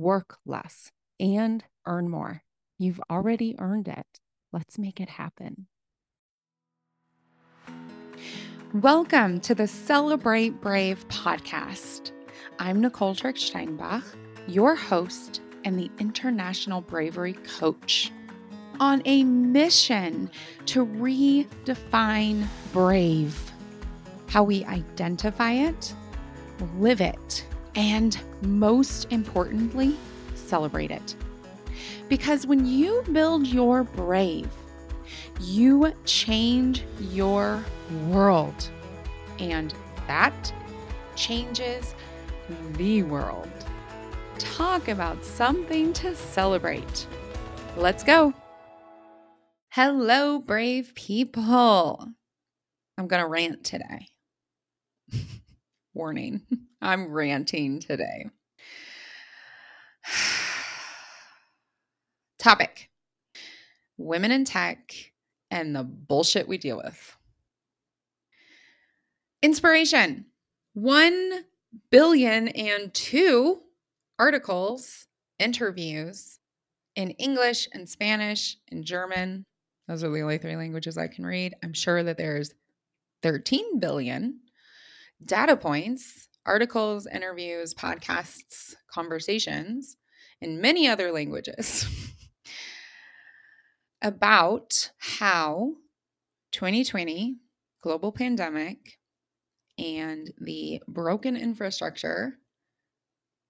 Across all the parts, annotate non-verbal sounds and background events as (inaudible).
work less, and earn more. You've already earned it. Let's make it happen. Welcome to the Celebrate Brave podcast. I'm Nicole Trick Steinbach, your host and the International Bravery Coach, on a mission to redefine brave, how we identify it, live it, and most importantly, celebrate it. Because when you build your brave, you change your world. And that changes the world. Talk about something to celebrate. Let's go. Hello, brave people. I'm going to rant today. Warning, (laughs) I'm ranting today. (sighs) Topic Women in tech and the bullshit we deal with. Inspiration. 1 billion and two articles, interviews in English and Spanish and German. Those are the only three languages I can read. I'm sure that there's 13 billion data points, articles, interviews, podcasts, conversations in many other languages (laughs) about how 2020 global pandemic and the broken infrastructure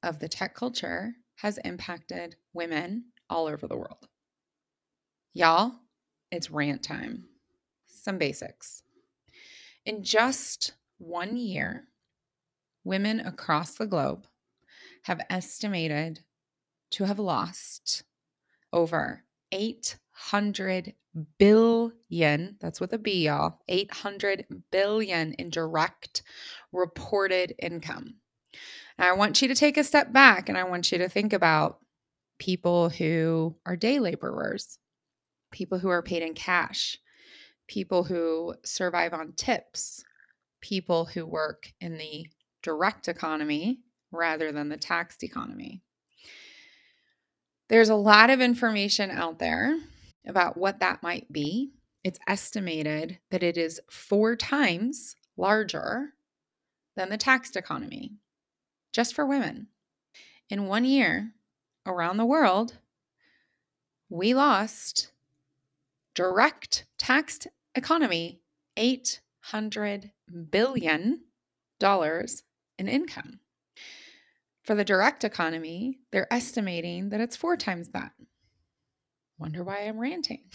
of the tech culture has impacted women all over the world. Y'all, it's rant time. Some basics. In just one year, women across the globe have estimated to have lost over 800 billion, that's with a B, y'all, 800 billion in direct reported income. I want you to take a step back and I want you to think about people who are day laborers, people who are paid in cash, people who survive on tips, people who work in the direct economy rather than the taxed economy. There's a lot of information out there about what that might be. It's estimated that it is four times larger than the taxed economy, just for women. In one year around the world, we lost direct taxed economy $800 billion dollars in income. For the direct economy, they're estimating that it's four times that. Wonder why I'm ranting. (laughs)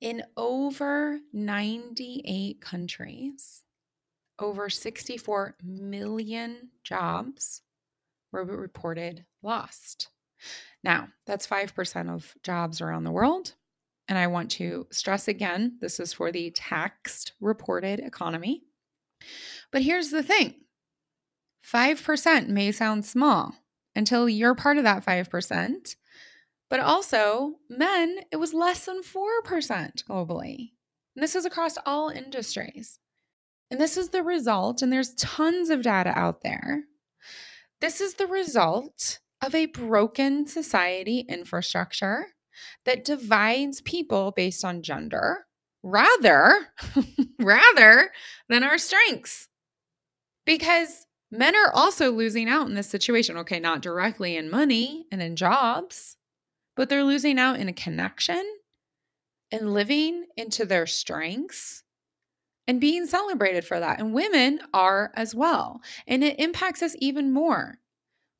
In over 98 countries, over 64 million jobs were reported lost. Now, that's 5% of jobs around the world. And I want to stress again this is for the taxed reported economy. But here's the thing 5% may sound small until you're part of that 5%. But also, men, it was less than 4% globally. And this is across all industries. And this is the result, and there's tons of data out there. This is the result of a broken society infrastructure that divides people based on gender rather (laughs) rather than our strengths. Because Men are also losing out in this situation. Okay, not directly in money and in jobs, but they're losing out in a connection and living into their strengths and being celebrated for that. And women are as well. And it impacts us even more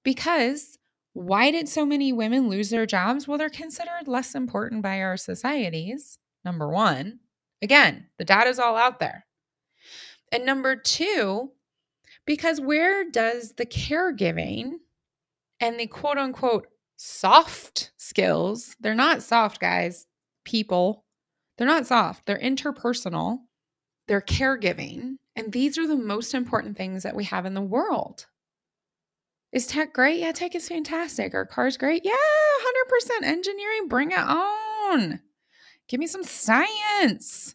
because why did so many women lose their jobs? Well, they're considered less important by our societies, number one. Again, the data's all out there. And number two, because where does the caregiving and the quote unquote soft skills, they're not soft, guys, people, they're not soft, they're interpersonal, they're caregiving. And these are the most important things that we have in the world. Is tech great? Yeah, tech is fantastic. Are cars great? Yeah, 100%. Engineering, bring it on. Give me some science.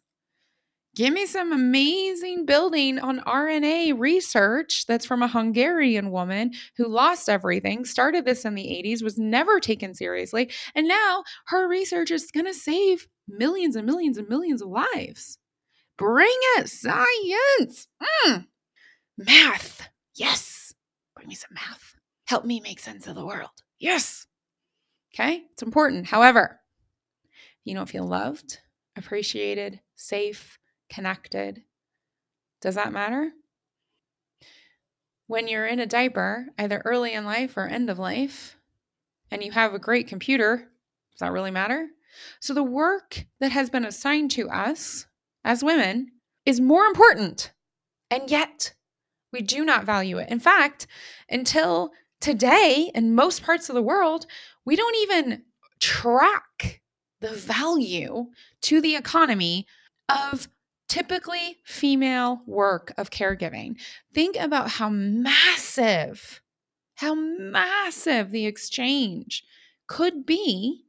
Give me some amazing building on RNA research that's from a Hungarian woman who lost everything, started this in the 80s, was never taken seriously, and now her research is going to save millions and millions and millions of lives. Bring it, science. Mm. Math. Yes. Me some math. Help me make sense of the world. Yes. Okay. It's important. However, you don't feel loved, appreciated, safe, connected. Does that matter? When you're in a diaper, either early in life or end of life, and you have a great computer, does that really matter? So, the work that has been assigned to us as women is more important. And yet, we do not value it. In fact, until today, in most parts of the world, we don't even track the value to the economy of typically female work of caregiving. Think about how massive, how massive the exchange could be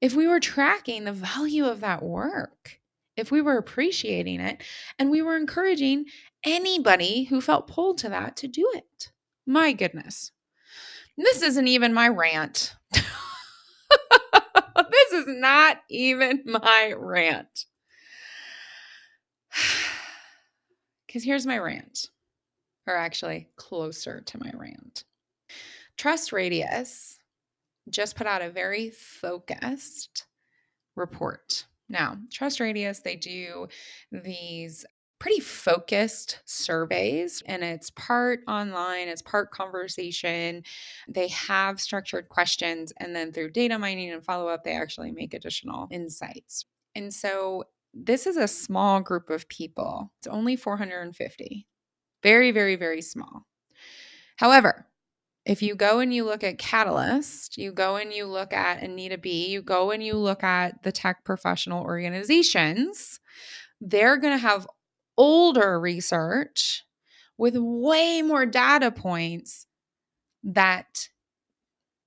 if we were tracking the value of that work, if we were appreciating it, and we were encouraging anybody who felt pulled to that to do it. My goodness. This isn't even my rant. (laughs) this is not even my rant. (sighs) Because here's my rant, or actually closer to my rant. Trust Radius just put out a very focused report. Now, Trust Radius, they do these pretty focused surveys and it's part online, it's part conversation. They have structured questions and then through data mining and follow up, they actually make additional insights. And so this is a small group of people. It's only 450. Very, very, very small. However, if you go and you look at Catalyst, you go and you look at Anita B, you go and you look at the tech professional organizations, they're going to have older research with way more data points that,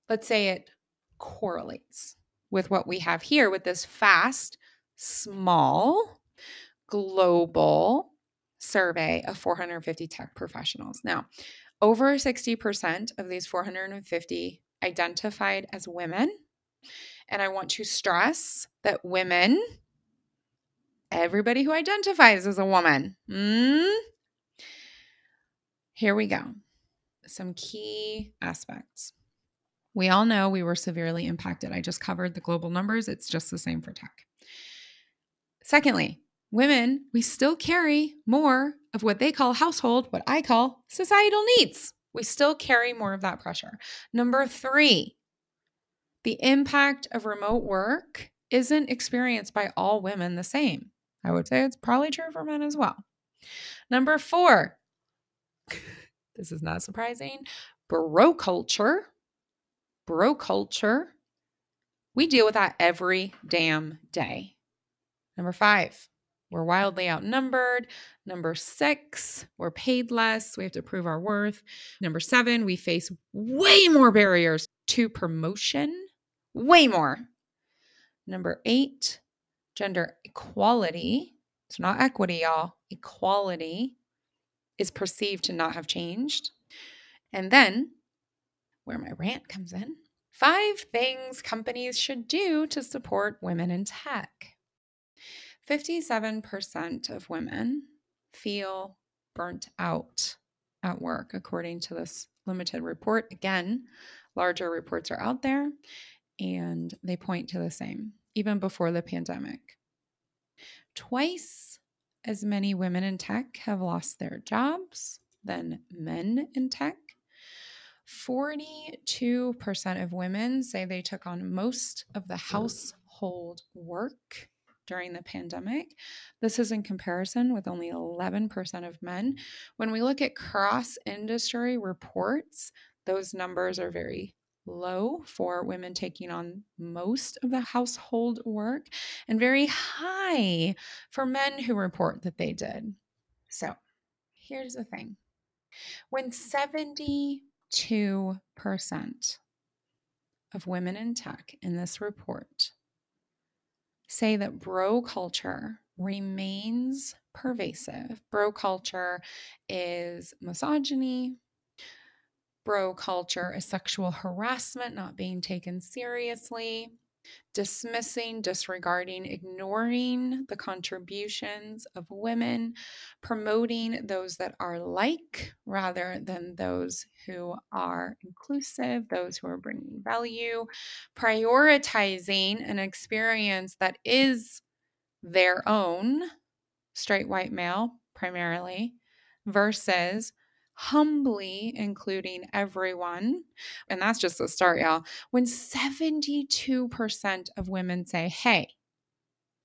let's say, it correlates with what we have here with this fast small global survey of 450 tech professionals. Now, over 60% of these 450 identified as women. And I want to stress that women, everybody who identifies as a woman, mm, here we go. Some key aspects. We all know we were severely impacted. I just covered the global numbers, it's just the same for tech. Secondly, women, we still carry more of what they call household, what I call societal needs. We still carry more of that pressure. Number three, the impact of remote work isn't experienced by all women the same. I would say it's probably true for men as well. Number four, (laughs) this is not surprising, bro culture. Bro culture. We deal with that every damn day. Number five, we're wildly outnumbered. Number six, we're paid less. We have to prove our worth. Number seven, we face way more barriers to promotion, way more. Number eight, gender equality. It's not equity, y'all. Equality is perceived to not have changed. And then, where my rant comes in, five things companies should do to support women in tech. 57% of women feel burnt out at work, according to this limited report. Again, larger reports are out there and they point to the same, even before the pandemic. Twice as many women in tech have lost their jobs than men in tech. 42% of women say they took on most of the household work during the pandemic. This is in comparison with only 11% of men. When we look at cross industry reports, those numbers are very low for women taking on most of the household work and very high for men who report that they did. So here's the thing when 72% of women in tech in this report say that bro culture remains pervasive, bro culture is misogyny, bro culture is sexual harassment not being taken seriously, dismissing, disregarding, ignoring the contributions of women, promoting those that are like rather than those who are inclusive, those who are bringing value, prioritizing an experience that is their own, straight white male primarily, versus humbly including everyone. And that's just the start, y'all. When 72% of women say, hey,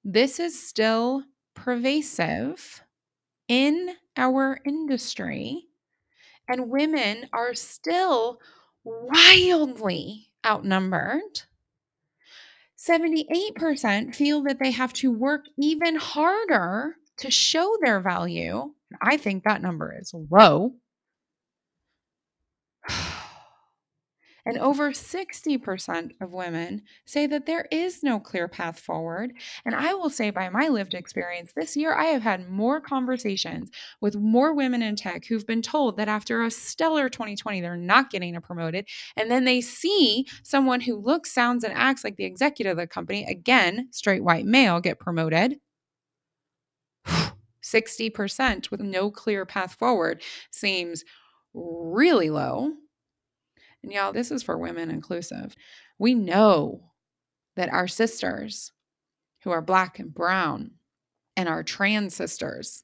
this is still pervasive in our industry, and women are still wildly outnumbered. 78% feel that they have to work even harder to show their value. I think that number is low. (sighs) And over 60% of women say that there is no clear path forward. And I will say, by my lived experience, this year I have had more conversations with more women in tech who've been told that after a stellar 2020, they're not getting a promoted. And then they see someone who looks, sounds, and acts like the executive of the company, again, straight white male, get promoted. (sighs) 60% with no clear path forward seems really low. And y'all, this is for women inclusive. We know that our sisters who are black and brown and our trans sisters,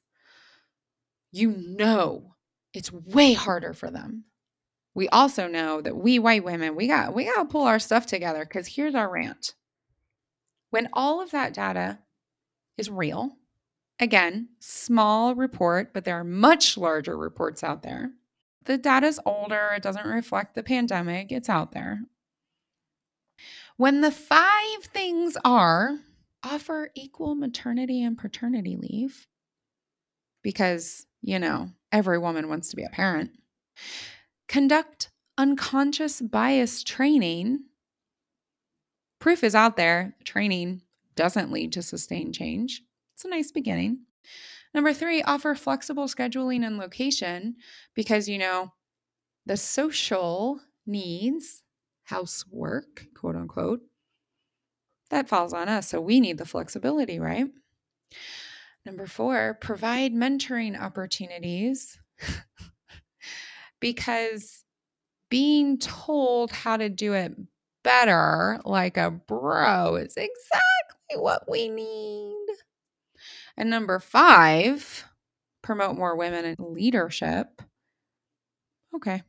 you know it's way harder for them. We also know that we white women, we got we got to pull our stuff together cuz here's our rant. When all of that data is real, again, small report, but there are much larger reports out there the data's older, it doesn't reflect the pandemic, it's out there. When the five things are offer equal maternity and paternity leave, because, you know, every woman wants to be a parent, conduct unconscious bias training. Proof is out there. Training doesn't lead to sustained change. It's a nice beginning. Number three, offer flexible scheduling and location because, you know, the social needs, housework, quote unquote, that falls on us. So we need the flexibility, right? Number four, provide mentoring opportunities (laughs) because being told how to do it better like a bro is exactly what we need. And number five, promote more women in leadership. Okay.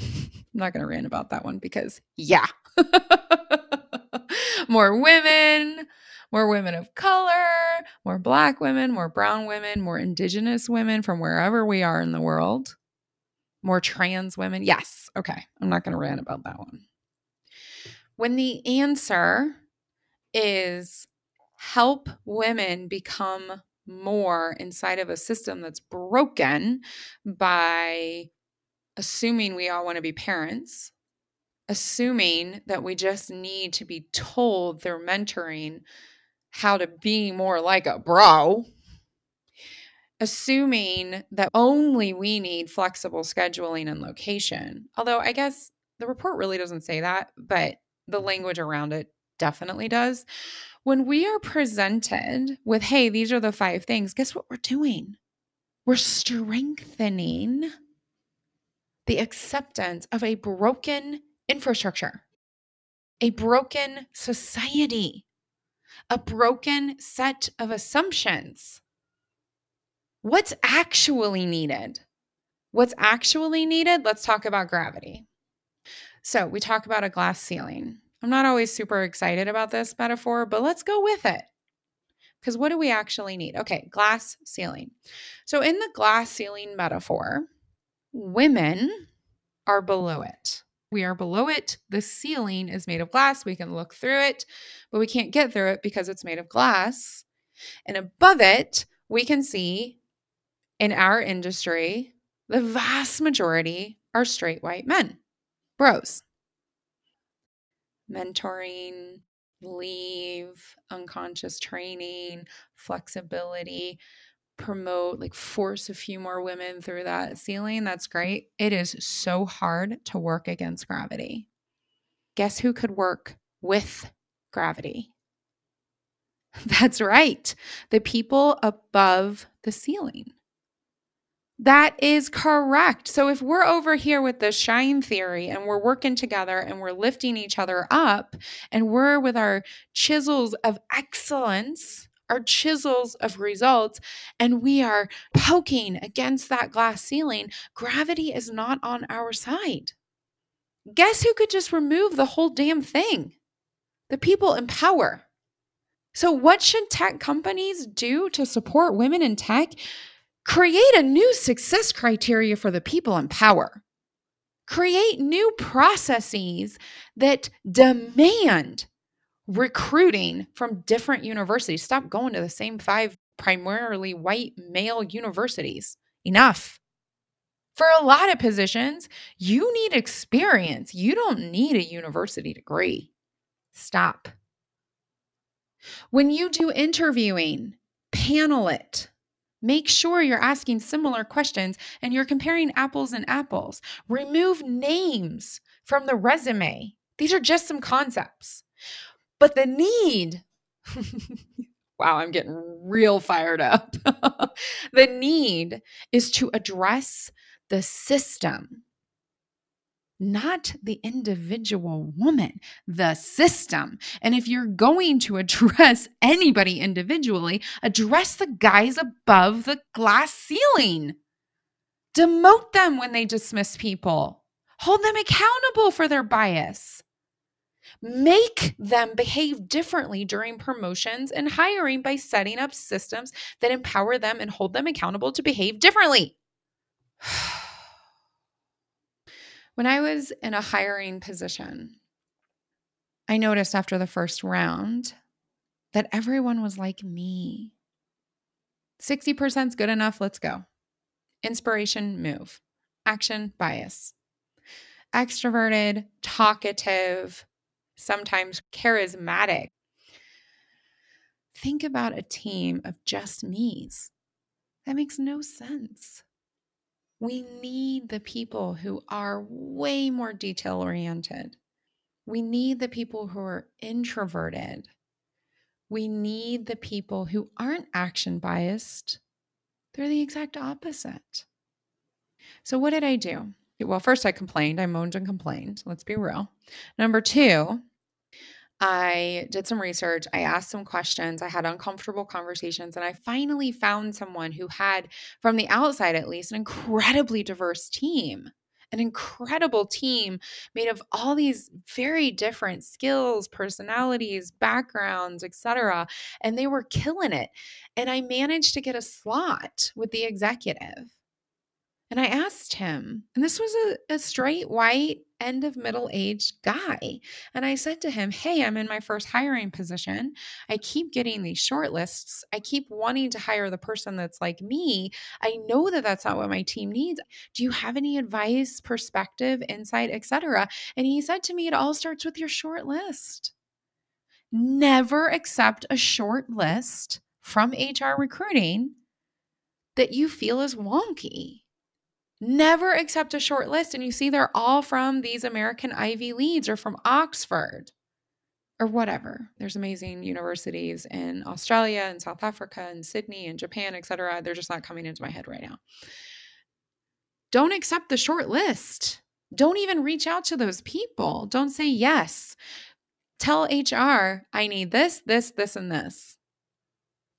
I'm not going to rant about that one because, yeah, (laughs) more women, more women of color, more black women, more brown women, more indigenous women from wherever we are in the world, more trans women. Yes. Okay. I'm not going to rant about that one. When the answer is help women become more inside of a system that's broken by assuming we all want to be parents, assuming that we just need to be told through mentoring how to be more like a bro, assuming that only we need flexible scheduling and location. Although I guess the report really doesn't say that, but the language around it definitely does. When we are mm-hmm. presented with, hey, these are the five things, guess what we're doing? We're strengthening the acceptance of a broken infrastructure, a broken society, a broken set of assumptions. What's actually needed? What's actually needed? Let's talk about gravity. So, we talk about a glass ceiling. I'm not always super excited about this metaphor, but let's go with it. Because what do we actually need? Okay, glass ceiling. So, in the glass ceiling metaphor, women are below it. We are below it. The ceiling is made of glass. We can look through it, but we can't get through it because it's made of glass. And above it, we can see in our industry, the vast majority are straight white men, bros. Mentoring, leave, unconscious training, flexibility, promote, like force a few more women through that ceiling. That's great. It is so hard to work against gravity. Guess who could work with gravity? (laughs) That's right. The people above the ceiling. That is correct. So if we're over here with the shine theory and we're working together and we're lifting each other up and we're with our chisels of excellence, our chisels of results, and we are poking against that glass ceiling, gravity is not on our side. Guess who could just remove the whole damn thing? The people in power. So, what should tech companies do to support women in tech? Create a new success criteria for the people in power. Create new processes that demand recruiting from different universities. Stop going to the same five primarily white male universities. Enough. For a lot of positions, you need experience. You don't need a university degree. Stop. When you do interviewing, panel it. Make sure you're asking similar questions and you're comparing apples and apples. Remove names from the resume. These are just some concepts. But the need, (laughs) wow, I'm getting real fired up. (laughs) the need is to address the system not the individual woman, the system. And if you're going to (laughs) address anybody individually, address the guys above the glass ceiling. Demote them when they dismiss people, hold them accountable for their bias. Make them behave differently during promotions and hiring by setting up systems that empower them and hold them accountable to behave differently. (sighs) (sighs) When I was in a hiring position, I noticed after the first round that everyone was like me. 60% is good enough. Let's go. Inspiration, move. Action, bias. Extroverted, talkative, sometimes charismatic. Think about a team of just me's. That makes no sense. We need the people who are way more detail oriented. We need the people who are introverted. We need the people who aren't action biased. They're the exact opposite. So, what did I do? Well, first, I complained. I moaned and complained. Let's be real. Number two, I did some research. I asked some questions. I had uncomfortable conversations. And I finally found someone who had, from the outside at least, an incredibly diverse team. An incredible team made of all these very different skills, personalities, backgrounds, etc. And they were killing it. And I managed to get a slot with the executive. And I asked him, and this was a, a straight white end of middle aged guy. And I said to him, Hey, I'm in my first hiring position. I keep getting these short lists. I keep wanting to hire the person that's like me. I know that that's not what my team needs. Do you have any advice, perspective, insight, etc.? And he said to me, It all starts with your short list. Never accept a short list from HR recruiting that you feel is wonky never accept a short list. And you see, they're all from these American Ivy Leagues or from Oxford or whatever. There's amazing universities in Australia and South Africa and Sydney and Japan, etc. They're just not coming into my head right now. don't accept the short list. Don't even reach out to those people. Don't say yes. Tell HR, I need this, this, this, and this.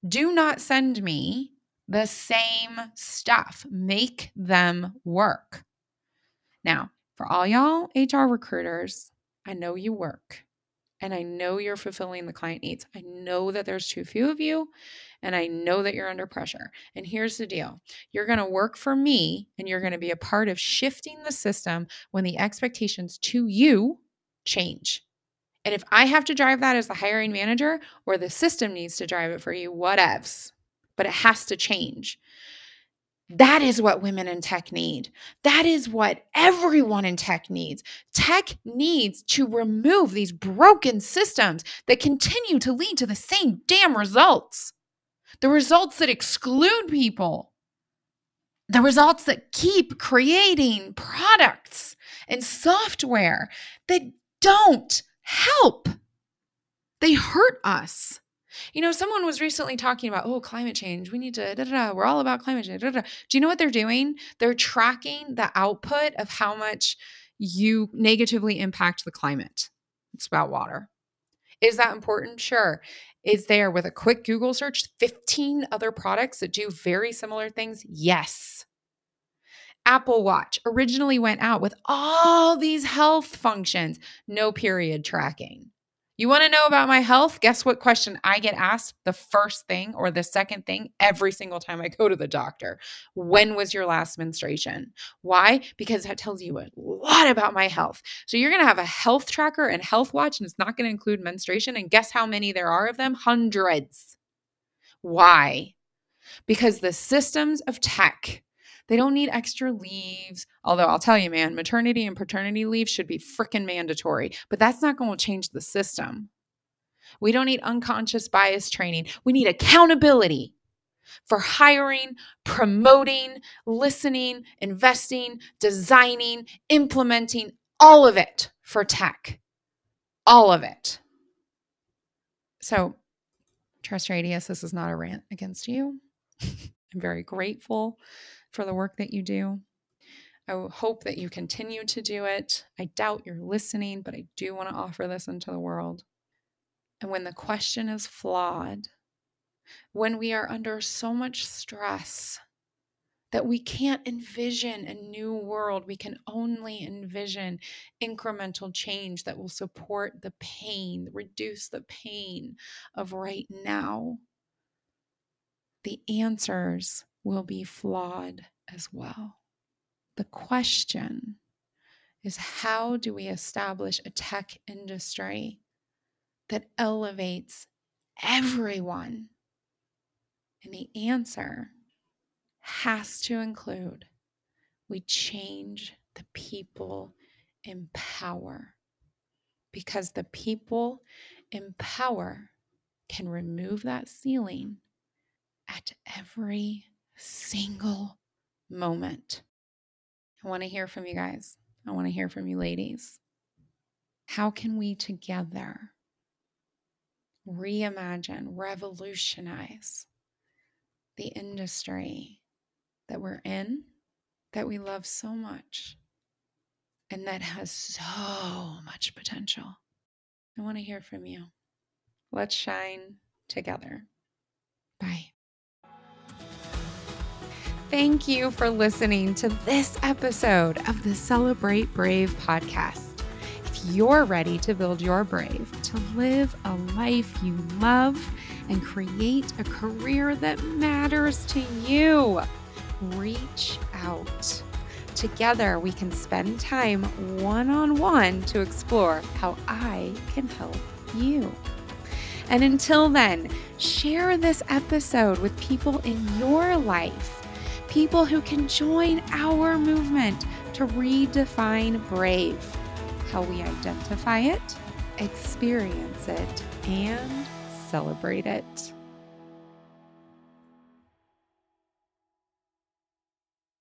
Do not send me the same stuff. Make them work. Now, for all y'all HR recruiters, I know you work and I know you're fulfilling the client needs. I know that there's too few of you and I know that you're under pressure. And here's the deal you're going to work for me and you're going to be a part of shifting the system when the expectations to you change. And if I have to drive that as the hiring manager or the system needs to drive it for you, whatevs. But it has to change. That is what women in tech need. That is what everyone in tech needs. Tech needs to remove these broken systems that continue to lead to the same damn results. The results that exclude people. The results that keep creating products and software that don't help. They hurt us. You know, someone was recently talking about, oh, climate change. We need to, da, da, da. we're all about climate change. Da, da. Do you know what they're doing? They're tracking the output of how much you negatively impact the climate. It's about water. Is that important? Sure. Is there, with a quick Google search, 15 other products that do very similar things? Yes. Apple Watch originally went out with all these health functions, no period tracking. You want to know about my health? Guess what question I get asked the first thing or the second thing every single time I go to the doctor? When was your last menstruation? Why? Because that tells you a lot about my health. So you're going to have a health tracker and health watch, and it's not going to include menstruation. And guess how many there are of them? Hundreds. Why? Because the systems of tech they don't need extra leaves. Although I'll tell you, man, maternity and paternity leave should be freaking mandatory, but that's not going to change the system. We don't need unconscious bias training. We need accountability for hiring, promoting, listening, investing, designing, implementing all of it for tech. All of it. So, Trust Radius, this is not a rant against you. (laughs) I'm very grateful for the work that you do. I hope that you continue to do it. I doubt you're listening, but I do want to offer this into the world. And when the question is flawed, when we are under so much stress that we can't envision a new world, we can only envision incremental change that will support the pain, reduce the pain of right now. The answers will be flawed as well. The question is how do we establish a tech industry that elevates everyone? And the answer has to include we change the people in power because the people in power can remove that ceiling at every single moment. I want to hear from you guys. I want to hear from you, ladies. How can we together reimagine, revolutionize the industry that we're in, that we love so much, and that has so much potential? I want to hear from you. Let's shine together. Bye. Thank you for listening to this episode of the Celebrate Brave podcast. If you're ready to build your brave, to live a life you love, and create a career that matters to you, reach out. Together, we can spend time one on one to explore how I can help you. And until then, share this episode with people in your life people who can join our movement to redefine brave, how we identify it, experience it, and celebrate it.